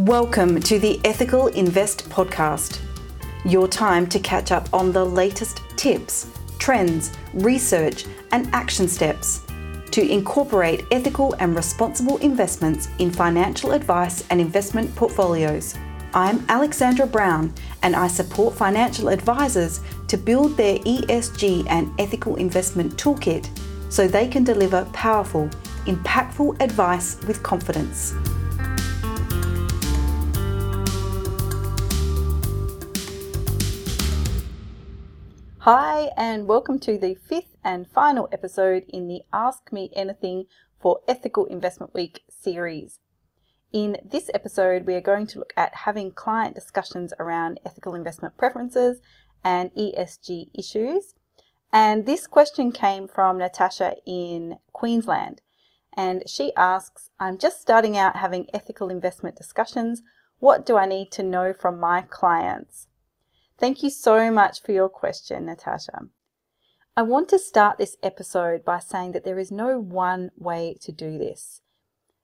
Welcome to the Ethical Invest podcast, your time to catch up on the latest tips, trends, research, and action steps to incorporate ethical and responsible investments in financial advice and investment portfolios. I'm Alexandra Brown, and I support financial advisors to build their ESG and ethical investment toolkit so they can deliver powerful, impactful advice with confidence. Hi, and welcome to the fifth and final episode in the Ask Me Anything for Ethical Investment Week series. In this episode, we are going to look at having client discussions around ethical investment preferences and ESG issues. And this question came from Natasha in Queensland. And she asks, I'm just starting out having ethical investment discussions. What do I need to know from my clients? Thank you so much for your question, Natasha. I want to start this episode by saying that there is no one way to do this.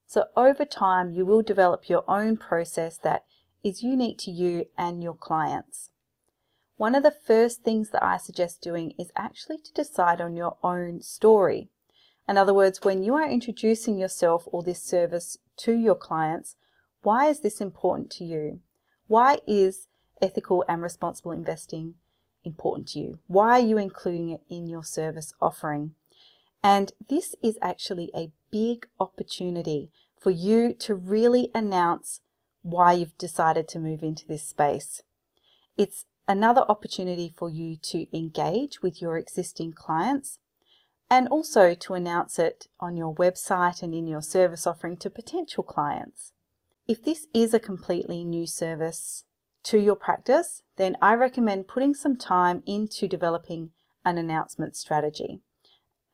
So, over time, you will develop your own process that is unique to you and your clients. One of the first things that I suggest doing is actually to decide on your own story. In other words, when you are introducing yourself or this service to your clients, why is this important to you? Why is ethical and responsible investing important to you? Why are you including it in your service offering? And this is actually a big opportunity for you to really announce why you've decided to move into this space. It's another opportunity for you to engage with your existing clients and also to announce it on your website and in your service offering to potential clients. If this is a completely new service to your practice, then I recommend putting some time into developing an announcement strategy,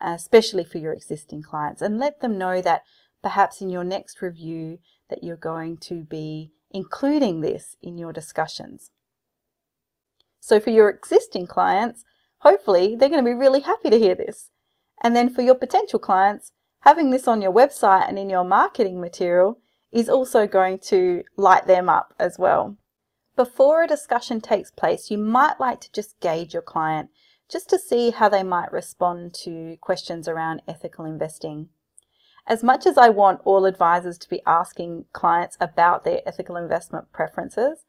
especially for your existing clients, and let them know that perhaps in your next review that you're going to be including this in your discussions. So for your existing clients, hopefully they're going to be really happy to hear this. And then for your potential clients, having this on your website and in your marketing material is also going to light them up as well. Before a discussion takes place, you might like to just gauge your client just to see how they might respond to questions around ethical investing. As much as I want all advisors to be asking clients about their ethical investment preferences,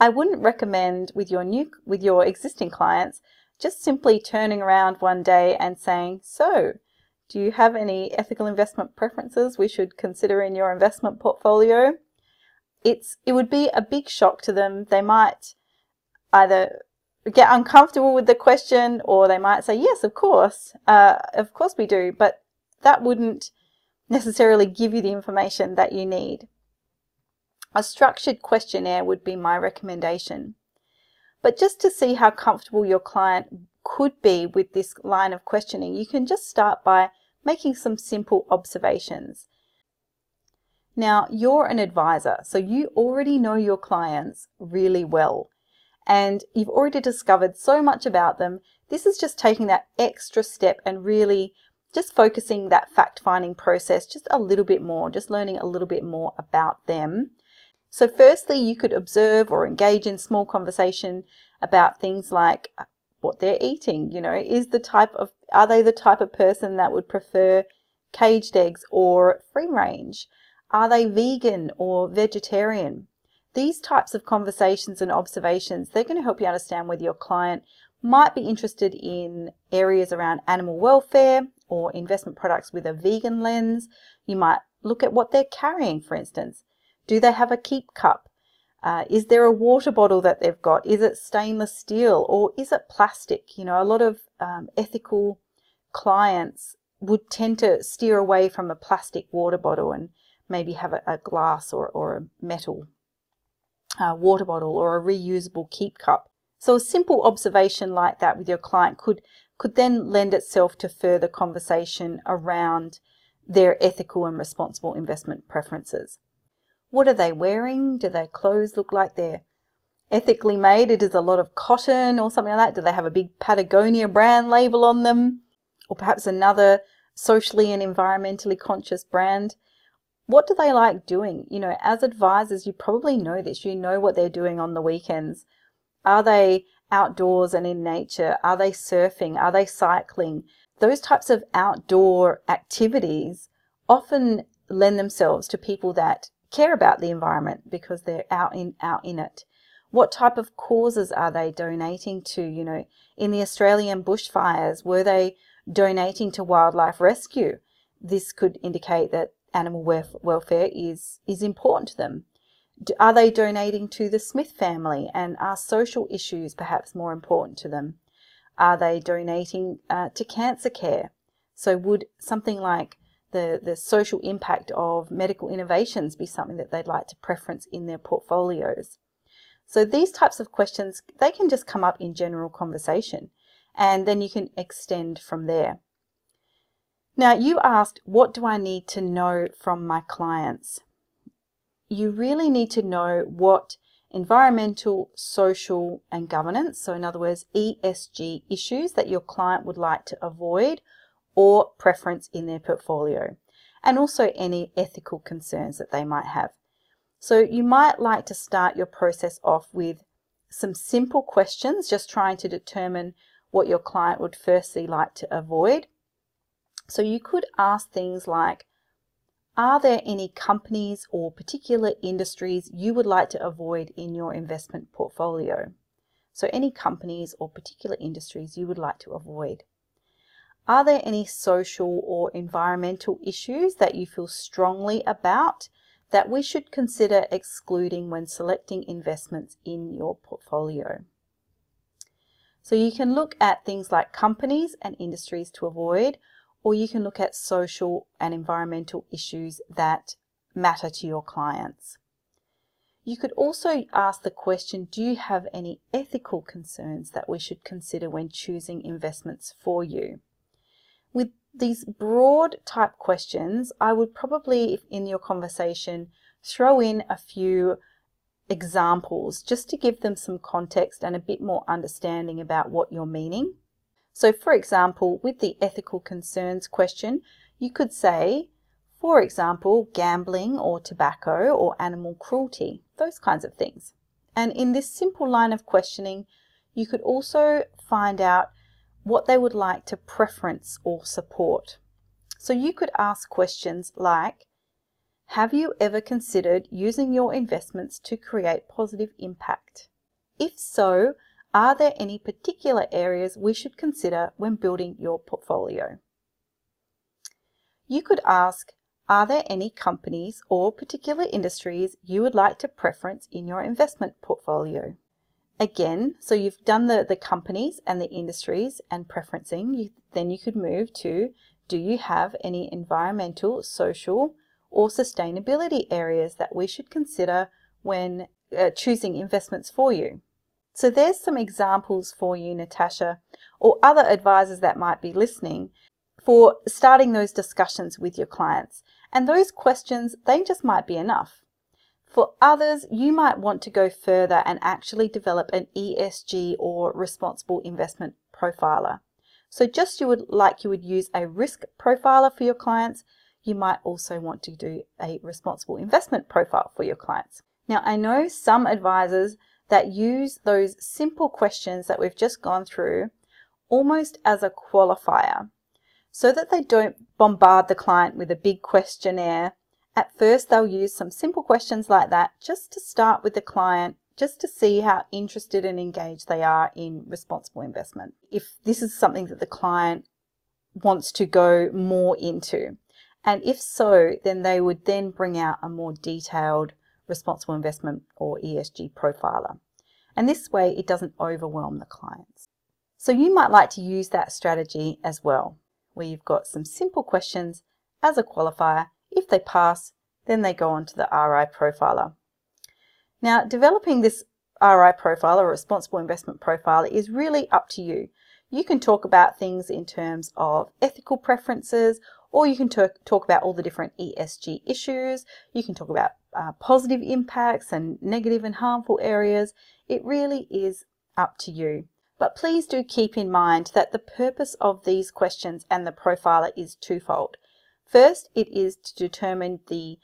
I wouldn't recommend with your new with your existing clients just simply turning around one day and saying, "So, do you have any ethical investment preferences we should consider in your investment portfolio?" It's it would be a big shock to them. They might either get uncomfortable with the question or they might say, yes, of course, uh, of course we do, but that wouldn't necessarily give you the information that you need. A structured questionnaire would be my recommendation. But just to see how comfortable your client could be with this line of questioning, you can just start by making some simple observations. Now, you're an advisor, so you already know your clients really well and you've already discovered so much about them. This is just taking that extra step and really just focusing that fact finding process just a little bit more, just learning a little bit more about them. So, firstly, you could observe or engage in small conversation about things like what they're eating. You know, is the type of, are they the type of person that would prefer caged eggs or free range? Are they vegan or vegetarian? These types of conversations and observations, they're going to help you understand whether your client might be interested in areas around animal welfare or investment products with a vegan lens. You might look at what they're carrying, for instance. Do they have a keep cup? Uh, is there a water bottle that they've got? Is it stainless steel or is it plastic? You know, a lot of um, ethical clients would tend to steer away from a plastic water bottle and maybe have a, a glass or, or a metal uh, water bottle or a reusable keep cup. So a simple observation like that with your client could could then lend itself to further conversation around their ethical and responsible investment preferences. What are they wearing? Do their clothes look like they're ethically made? It is a lot of cotton or something like that. Do they have a big Patagonia brand label on them? Or perhaps another socially and environmentally conscious brand? What do they like doing? You know, as advisors, you probably know this. You know what they're doing on the weekends. Are they outdoors and in nature? Are they surfing? Are they cycling? Those types of outdoor activities often lend themselves to people that care about the environment because they're out in out in it. What type of causes are they donating to? You know, in the Australian bushfires, were they donating to wildlife rescue? This could indicate that animal welfare is, is important to them. Are they donating to the Smith family and are social issues perhaps more important to them? Are they donating uh, to cancer care? So would something like the, the social impact of medical innovations be something that they'd like to preference in their portfolios? So these types of questions, they can just come up in general conversation and then you can extend from there. Now you asked, what do I need to know from my clients? You really need to know what environmental, social and governance, so in other words, ESG issues that your client would like to avoid or preference in their portfolio, and also any ethical concerns that they might have. So you might like to start your process off with some simple questions, just trying to determine what your client would firstly like to avoid. So you could ask things like, are there any companies or particular industries you would like to avoid in your investment portfolio? So any companies or particular industries you would like to avoid. Are there any social or environmental issues that you feel strongly about that we should consider excluding when selecting investments in your portfolio? So you can look at things like companies and industries to avoid, or you can look at social and environmental issues that matter to your clients. You could also ask the question, do you have any ethical concerns that we should consider when choosing investments for you? With these broad type questions, I would probably, in your conversation, throw in a few examples just to give them some context and a bit more understanding about what you're meaning. So for example, with the ethical concerns question, you could say, for example, gambling or tobacco or animal cruelty, those kinds of things. And in this simple line of questioning, you could also find out what they would like to preference or support. So you could ask questions like, have you ever considered using your investments to create positive impact? If so, are there any particular areas we should consider when building your portfolio? You could ask, are there any companies or particular industries you would like to preference in your investment portfolio? Again, so you've done the, the companies and the industries and preferencing, you, then you could move to, do you have any environmental, social, or sustainability areas that we should consider when uh, choosing investments for you? So there's some examples for you, Natasha, or other advisors that might be listening for starting those discussions with your clients. And those questions, they just might be enough. For others, you might want to go further and actually develop an ESG or responsible investment profiler. So just you would like you would use a risk profiler for your clients, you might also want to do a responsible investment profile for your clients. Now, I know some advisors that use those simple questions that we've just gone through almost as a qualifier so that they don't bombard the client with a big questionnaire. At first, they'll use some simple questions like that just to start with the client, just to see how interested and engaged they are in responsible investment. If this is something that the client wants to go more into. And if so, then they would then bring out a more detailed responsible investment or ESG profiler. And this way it doesn't overwhelm the clients. So you might like to use that strategy as well, where you've got some simple questions as a qualifier. If they pass, then they go on to the RI profiler. Now, developing this RI profile or responsible investment profiler is really up to you. You can talk about things in terms of ethical preferences or you can talk, about all the different ESG issues. You can talk about uh, positive impacts and negative and harmful areas. It really is up to you. But please do keep in mind that the purpose of these questions and the profiler is twofold. First, it is to determine the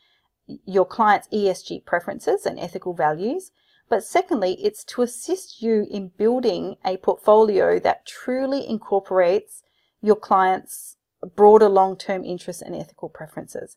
your client's ESG preferences and ethical values. But secondly, it's to assist you in building a portfolio that truly incorporates your client's broader long term interests and ethical preferences.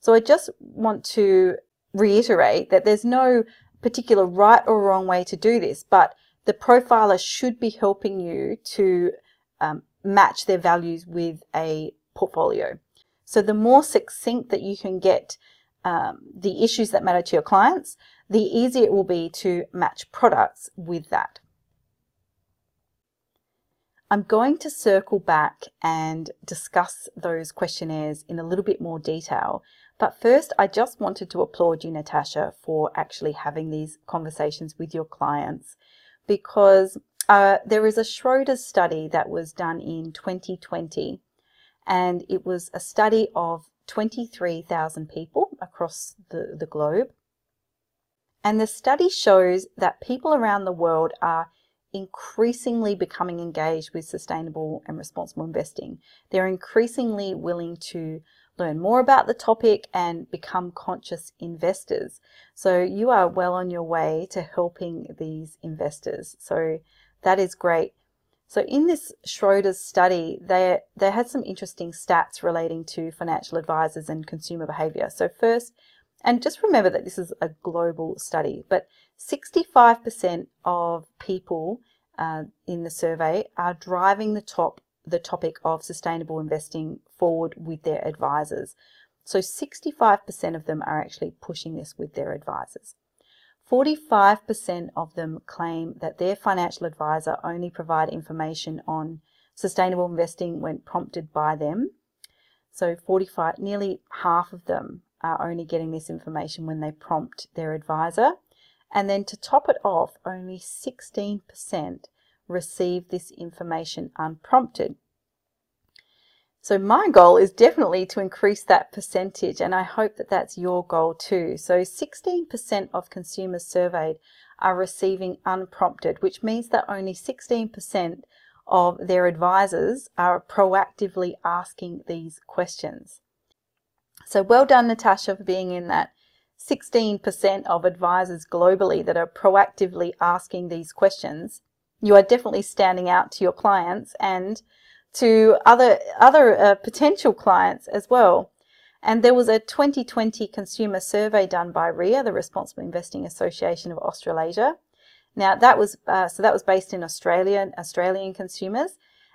So I just want to reiterate that there's no particular right or wrong way to do this, but the profiler should be helping you to um, match their values with a portfolio. So the more succinct that you can get um, the issues that matter to your clients, the easier it will be to match products with that. I'm going to circle back and discuss those questionnaires in a little bit more detail. But first, I just wanted to applaud you, Natasha, for actually having these conversations with your clients because uh, there is a Schroders study that was done in 2020, and it was a study of 23,000 people across the, the globe. And the study shows that people around the world are increasingly becoming engaged with sustainable and responsible investing. They're increasingly willing to learn more about the topic and become conscious investors. So you are well on your way to helping these investors. So that is great. So in this Schroders study, they, they had some interesting stats relating to financial advisors and consumer behavior. So first, and just remember that this is a global study, but 65% of people uh, in the survey are driving the top the topic of sustainable investing forward with their advisors. So 65% of them are actually pushing this with their advisors. 45% of them claim that their financial advisor only provide information on sustainable investing when prompted by them. So 45 nearly half of them are only getting this information when they prompt their advisor. And then to top it off, only 16% receive this information unprompted. So my goal is definitely to increase that percentage and I hope that that's your goal too. So 16% of consumers surveyed are receiving unprompted, which means that only 16% of their advisors are proactively asking these questions. So well done, Natasha, for being in that 16% of advisors globally that are proactively asking these questions. You are definitely standing out to your clients and to other other uh, potential clients as well. And there was a 2020 consumer survey done by RIA, the Responsible Investing Association of Australasia. Now that was uh, so that was based in Australia, Australian consumers,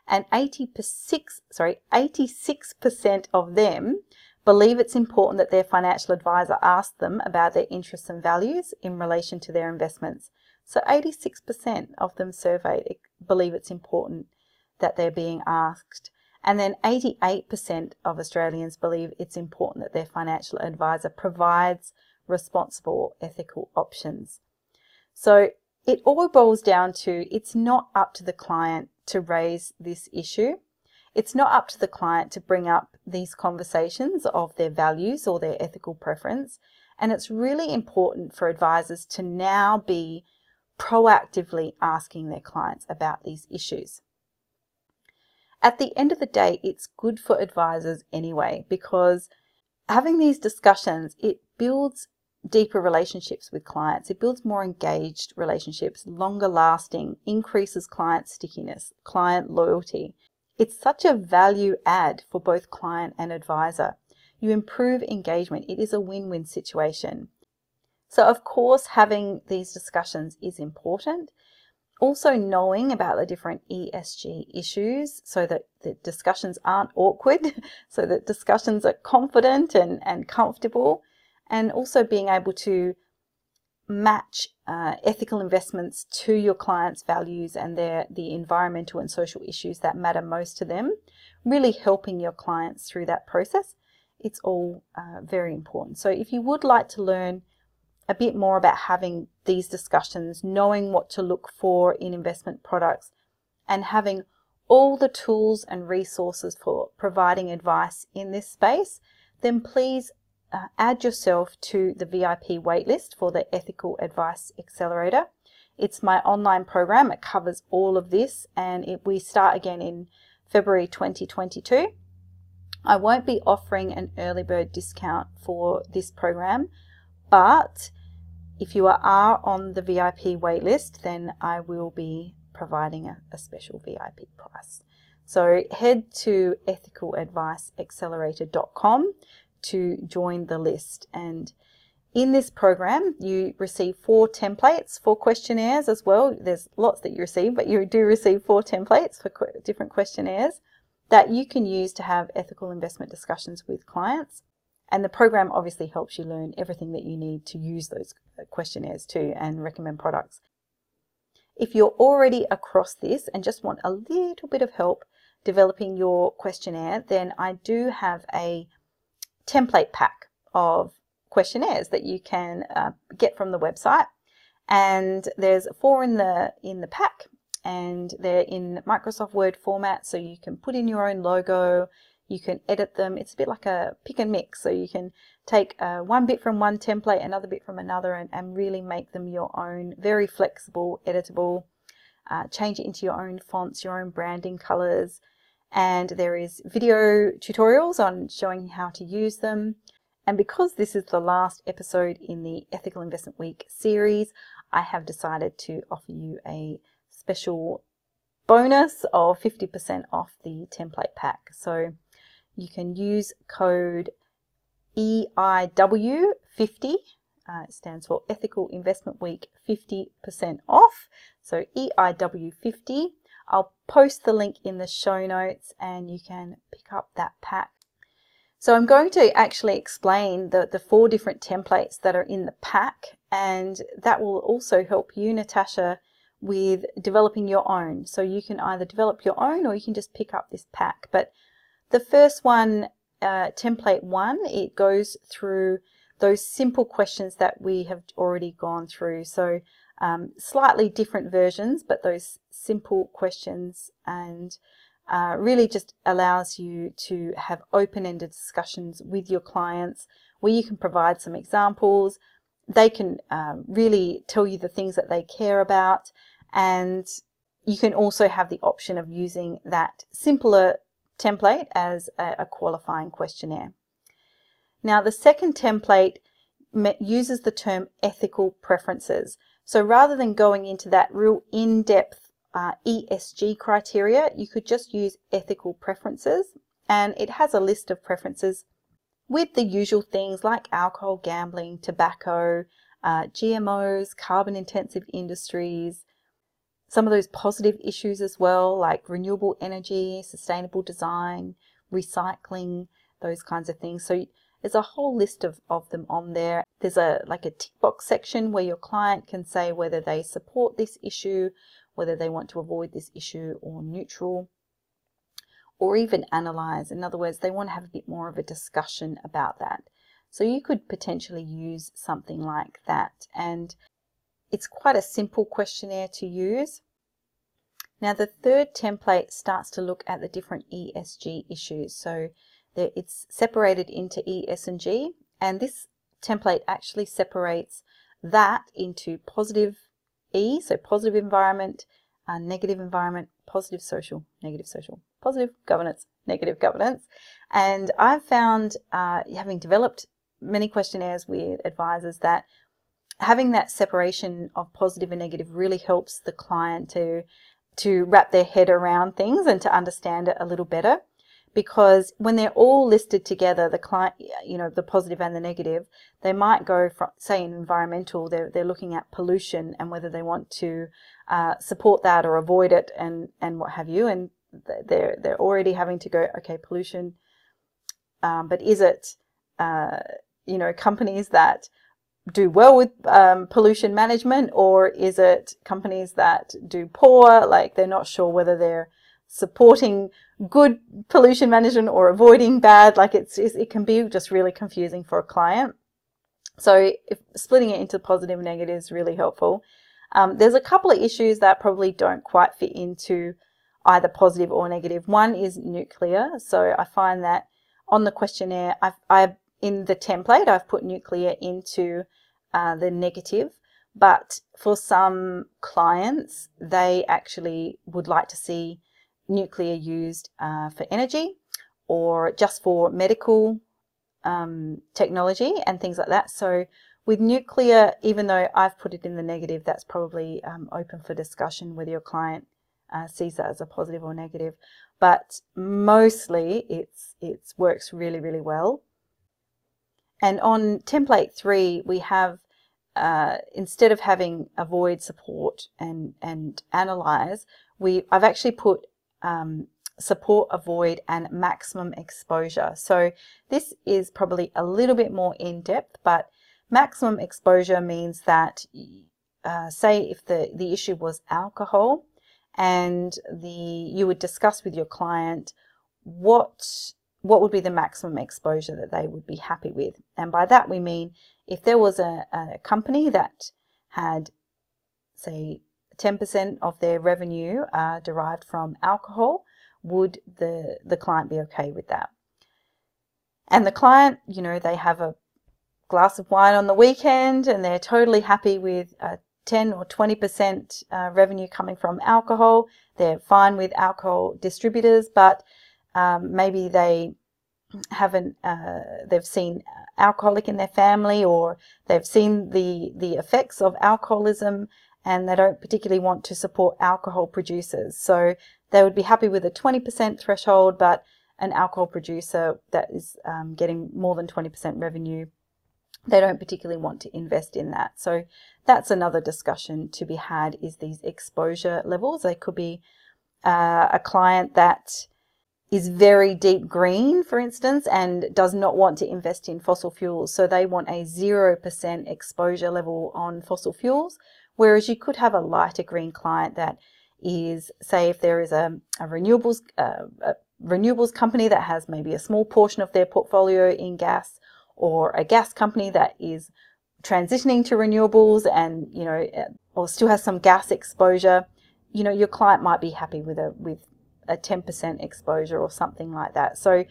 and 86 sorry 86% of them believe it's important that their financial advisor ask them about their interests and values in relation to their investments. So 86% of them surveyed believe it's important that they're being asked. And then 88% of Australians believe it's important that their financial advisor provides responsible ethical options. So it all boils down to it's not up to the client to raise this issue. It's not up to the client to bring up these conversations of their values or their ethical preference. And it's really important for advisors to now be proactively asking their clients about these issues. At the end of the day, it's good for advisors anyway, because having these discussions, it builds deeper relationships with clients. It builds more engaged relationships, longer lasting, increases client stickiness, client loyalty. It's such a value add for both client and advisor. You improve engagement. It is a win-win situation. So of course, having these discussions is important also knowing about the different ESG issues so that the discussions aren't awkward, so that discussions are confident and, and comfortable, and also being able to match uh, ethical investments to your clients' values and their the environmental and social issues that matter most to them, really helping your clients through that process. It's all uh, very important. So if you would like to learn a bit more about having these discussions, knowing what to look for in investment products, and having all the tools and resources for providing advice in this space, then please uh, add yourself to the VIP waitlist for the Ethical Advice Accelerator. It's my online program. It covers all of this and it, we start again in February 2022. I won't be offering an early bird discount for this program, but if you are on the VIP waitlist, then I will be providing a, a special VIP price. So head to ethicaladviceaccelerator.com to join the list. And in this program, you receive four templates for questionnaires as well. There's lots that you receive, but you do receive four templates for different questionnaires that you can use to have ethical investment discussions with clients. And the program obviously helps you learn everything that you need to use those uh, questionnaires too and recommend products. If you're already across this and just want a little bit of help developing your questionnaire, then I do have a template pack of questionnaires that you can uh, get from the website. And there's four in the in the pack and they're in Microsoft Word format so you can put in your own logo, you can edit them. It's a bit like a pick and mix so you can take uh, one bit from one template, another bit from another and, and really make them your own, very flexible, editable. Uh, change it into your own fonts, your own branding colors, and there is video tutorials on showing how to use them. And because this is the last episode in the Ethical Investment Week series, I have decided to offer you a special bonus of 50% off the template pack. So you can use code EIW50. Uh, it stands for Ethical Investment Week 50% off. So EIW50. I'll post the link in the show notes and you can pick up that pack. So I'm going to actually explain the, the four different templates that are in the pack and that will also help you, Natasha, with developing your own. So you can either develop your own or you can just pick up this pack. But the first one, uh, template one, it goes through those simple questions that we have already gone through. So um, slightly different versions, but those simple questions and uh, really just allows you to have open-ended discussions with your clients where you can provide some examples. They can um, really tell you the things that they care about and you can also have the option of using that simpler template as a, a qualifying questionnaire. Now the second template uses the term ethical preferences. So rather than going into that real in-depth uh, ESG criteria, you could just use ethical preferences and it has a list of preferences with the usual things like alcohol, gambling, tobacco, uh, GMOs, carbon intensive industries, some of those positive issues as well, like renewable energy, sustainable design, recycling, those kinds of things. So there's a whole list of, of them on there. There's a like a tick box section where your client can say whether they support this issue, whether they want to avoid this issue or neutral, or even analyze. In other words, they want to have a bit more of a discussion about that. So you could potentially use something like that. And it's quite a simple questionnaire to use. Now the third template starts to look at the different ESG issues. So it's separated into E, S and G and this template actually separates that into positive E, so positive environment, uh, negative environment, positive social, negative social, positive governance, negative governance. And I've found, uh, having developed many questionnaires with advisors, that having that separation of positive and negative really helps the client to to wrap their head around things and to understand it a little better because when they're all listed together the client you know the positive and the negative they might go from say in environmental they're, they're looking at pollution and whether they want to uh, support that or avoid it and and what have you and they're they're already having to go okay pollution um, but is it uh, you know companies that do well with um, pollution management or is it companies that do poor? Like they're not sure whether they're supporting good pollution management or avoiding bad like it's it can be just really confusing for a client. So if splitting it into positive and negative is really helpful. Um, there's a couple of issues that probably don't quite fit into either positive or negative. One is nuclear. So i find that on the questionnaire I've, I've in the template, I've put nuclear into uh, the negative, but for some clients, they actually would like to see nuclear used uh, for energy or just for medical um, technology and things like that. So with nuclear, even though I've put it in the negative, that's probably um, open for discussion whether your client uh, sees that as a positive or negative. But mostly it's it works really, really well. And on template three, we have uh, instead of having avoid, support, and and analyze, we I've actually put um, support, avoid, and maximum exposure. So this is probably a little bit more in depth, but maximum exposure means that, uh, say, if the the issue was alcohol, and the you would discuss with your client what what would be the maximum exposure that they would be happy with. And by that we mean if there was a, a company that had, say, 10% of their revenue uh, derived from alcohol, would the, the client be okay with that? And the client, you know, they have a glass of wine on the weekend and they're totally happy with a 10 or 20% uh, revenue coming from alcohol. They're fine with alcohol distributors, but um, maybe they haven't uh, they've seen alcoholic in their family or they've seen the the effects of alcoholism and they don't particularly want to support alcohol producers so they would be happy with a 20% threshold but an alcohol producer that is um, getting more than 20% revenue they don't particularly want to invest in that so that's another discussion to be had is these exposure levels they could be uh, a client that is very deep green, for instance, and does not want to invest in fossil fuels. So they want a 0% exposure level on fossil fuels. Whereas you could have a lighter green client that is, say, if there is a, a renewables uh, a renewables company that has maybe a small portion of their portfolio in gas, or a gas company that is transitioning to renewables and you know, or still has some gas exposure. You know, your client might be happy with a with a 10% exposure or something like that. So,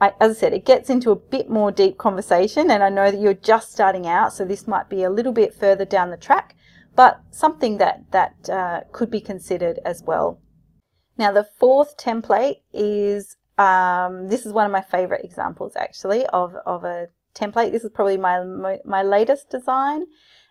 I, as I said, it gets into a bit more deep conversation, and I know that you're just starting out, so this might be a little bit further down the track, but something that that uh, could be considered as well. Now, the fourth template is um, this is one of my favorite examples actually of of a template. This is probably my my latest design,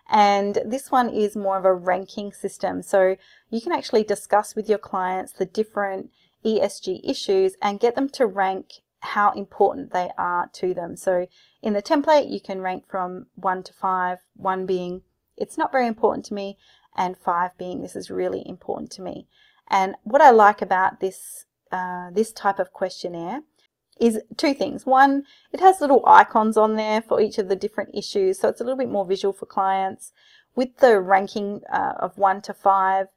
and this one is more of a ranking system. So you can actually discuss with your clients the different ESG issues and get them to rank how important they are to them. So in the template, you can rank from one to five, one being it's not very important to me, and five being this is really important to me. And what I like about this uh, this type of questionnaire is two things. One, it has little icons on there for each of the different issues, so it's a little bit more visual for clients. With the ranking uh, of one to five,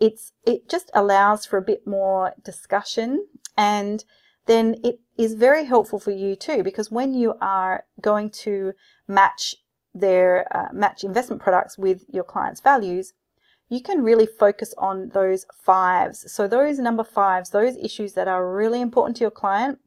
it's it just allows for a bit more discussion and then it is very helpful for you too because when you are going to match their uh, match investment products with your client's values you can really focus on those fives so those number fives those issues that are really important to your client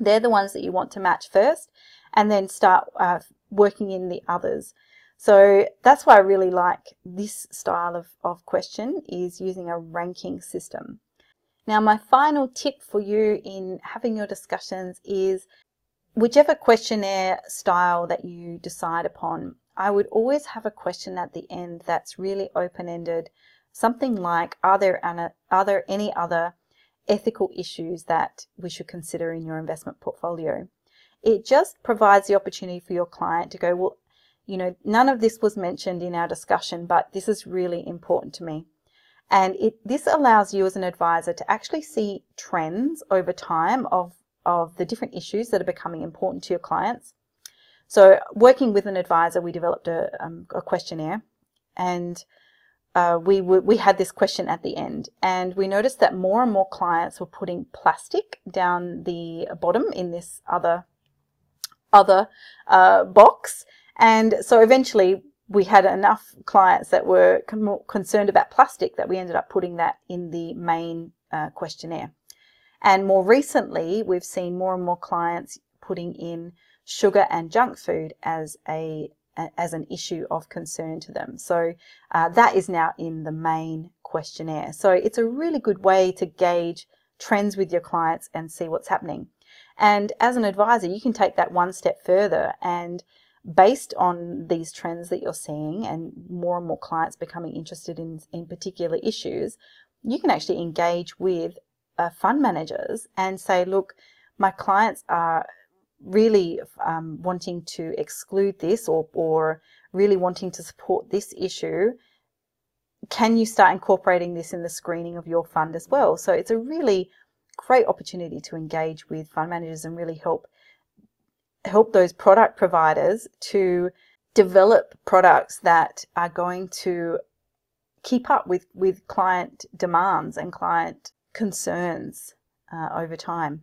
they're the ones that you want to match first and then start uh, working in the others. So that's why I really like this style of, of question is using a ranking system. Now my final tip for you in having your discussions is whichever questionnaire style that you decide upon, I would always have a question at the end that's really open-ended. Something like, are there, are there any other ethical issues that we should consider in your investment portfolio. It just provides the opportunity for your client to go, well, you know, none of this was mentioned in our discussion, but this is really important to me. And it, this allows you as an advisor to actually see trends over time of, of the different issues that are becoming important to your clients. So working with an advisor, we developed a, um, a questionnaire and uh, we we had this question at the end, and we noticed that more and more clients were putting plastic down the bottom in this other other uh, box, and so eventually we had enough clients that were concerned about plastic that we ended up putting that in the main uh, questionnaire. And more recently, we've seen more and more clients putting in sugar and junk food as a as an issue of concern to them. So uh, that is now in the main questionnaire. So it's a really good way to gauge trends with your clients and see what's happening. And as an advisor, you can take that one step further and based on these trends that you're seeing and more and more clients becoming interested in, in particular issues, you can actually engage with uh, fund managers and say, look, my clients are really um, wanting to exclude this or, or really wanting to support this issue. Can you start incorporating this in the screening of your fund as well? So it's a really great opportunity to engage with fund managers and really help help those product providers to develop products that are going to keep up with, with client demands and client concerns uh, over time.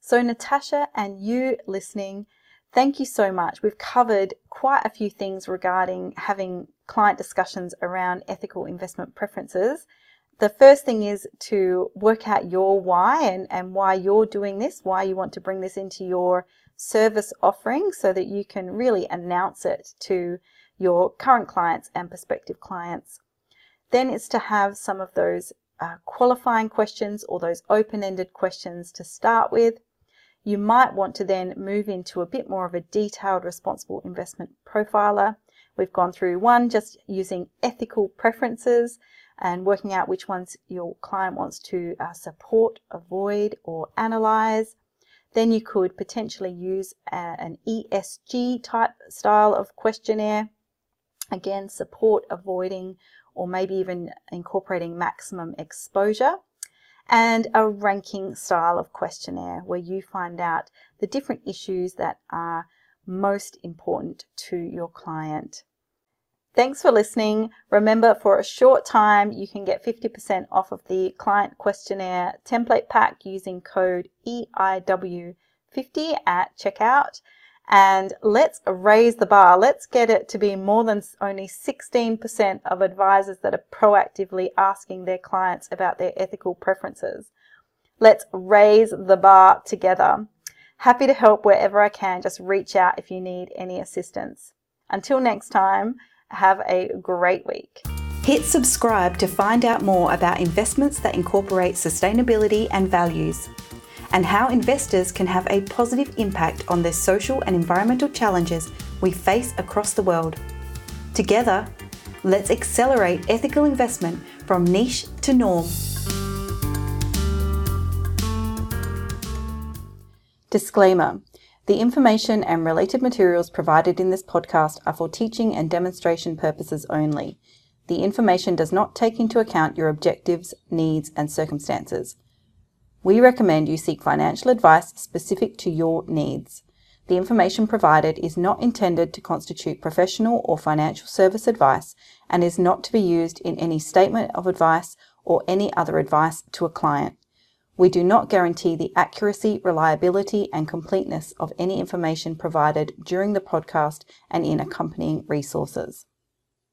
So, Natasha and you listening, thank you so much. We've covered quite a few things regarding having client discussions around ethical investment preferences. The first thing is to work out your why and, and why you're doing this, why you want to bring this into your service offering so that you can really announce it to your current clients and prospective clients. Then it's to have some of those uh, qualifying questions or those open-ended questions to start with. You might want to then move into a bit more of a detailed responsible investment profiler. We've gone through one just using ethical preferences and working out which ones your client wants to uh, support, avoid, or analyze. Then you could potentially use a, an ESG type style of questionnaire. Again, support, avoiding, or maybe even incorporating maximum exposure. And a ranking style of questionnaire where you find out the different issues that are most important to your client. Thanks for listening. Remember, for a short time, you can get 50% off of the client questionnaire template pack using code EIW50 at checkout. And let's raise the bar. Let's get it to be more than only 16% of advisors that are proactively asking their clients about their ethical preferences. Let's raise the bar together. Happy to help wherever I can. Just reach out if you need any assistance. Until next time, have a great week. Hit subscribe to find out more about investments that incorporate sustainability and values, and how investors can have a positive impact on the social and environmental challenges we face across the world. Together, let's accelerate ethical investment from niche to norm. Disclaimer the information and related materials provided in this podcast are for teaching and demonstration purposes only. The information does not take into account your objectives, needs, and circumstances. We recommend you seek financial advice specific to your needs. The information provided is not intended to constitute professional or financial service advice and is not to be used in any statement of advice or any other advice to a client. We do not guarantee the accuracy, reliability, and completeness of any information provided during the podcast and in accompanying resources.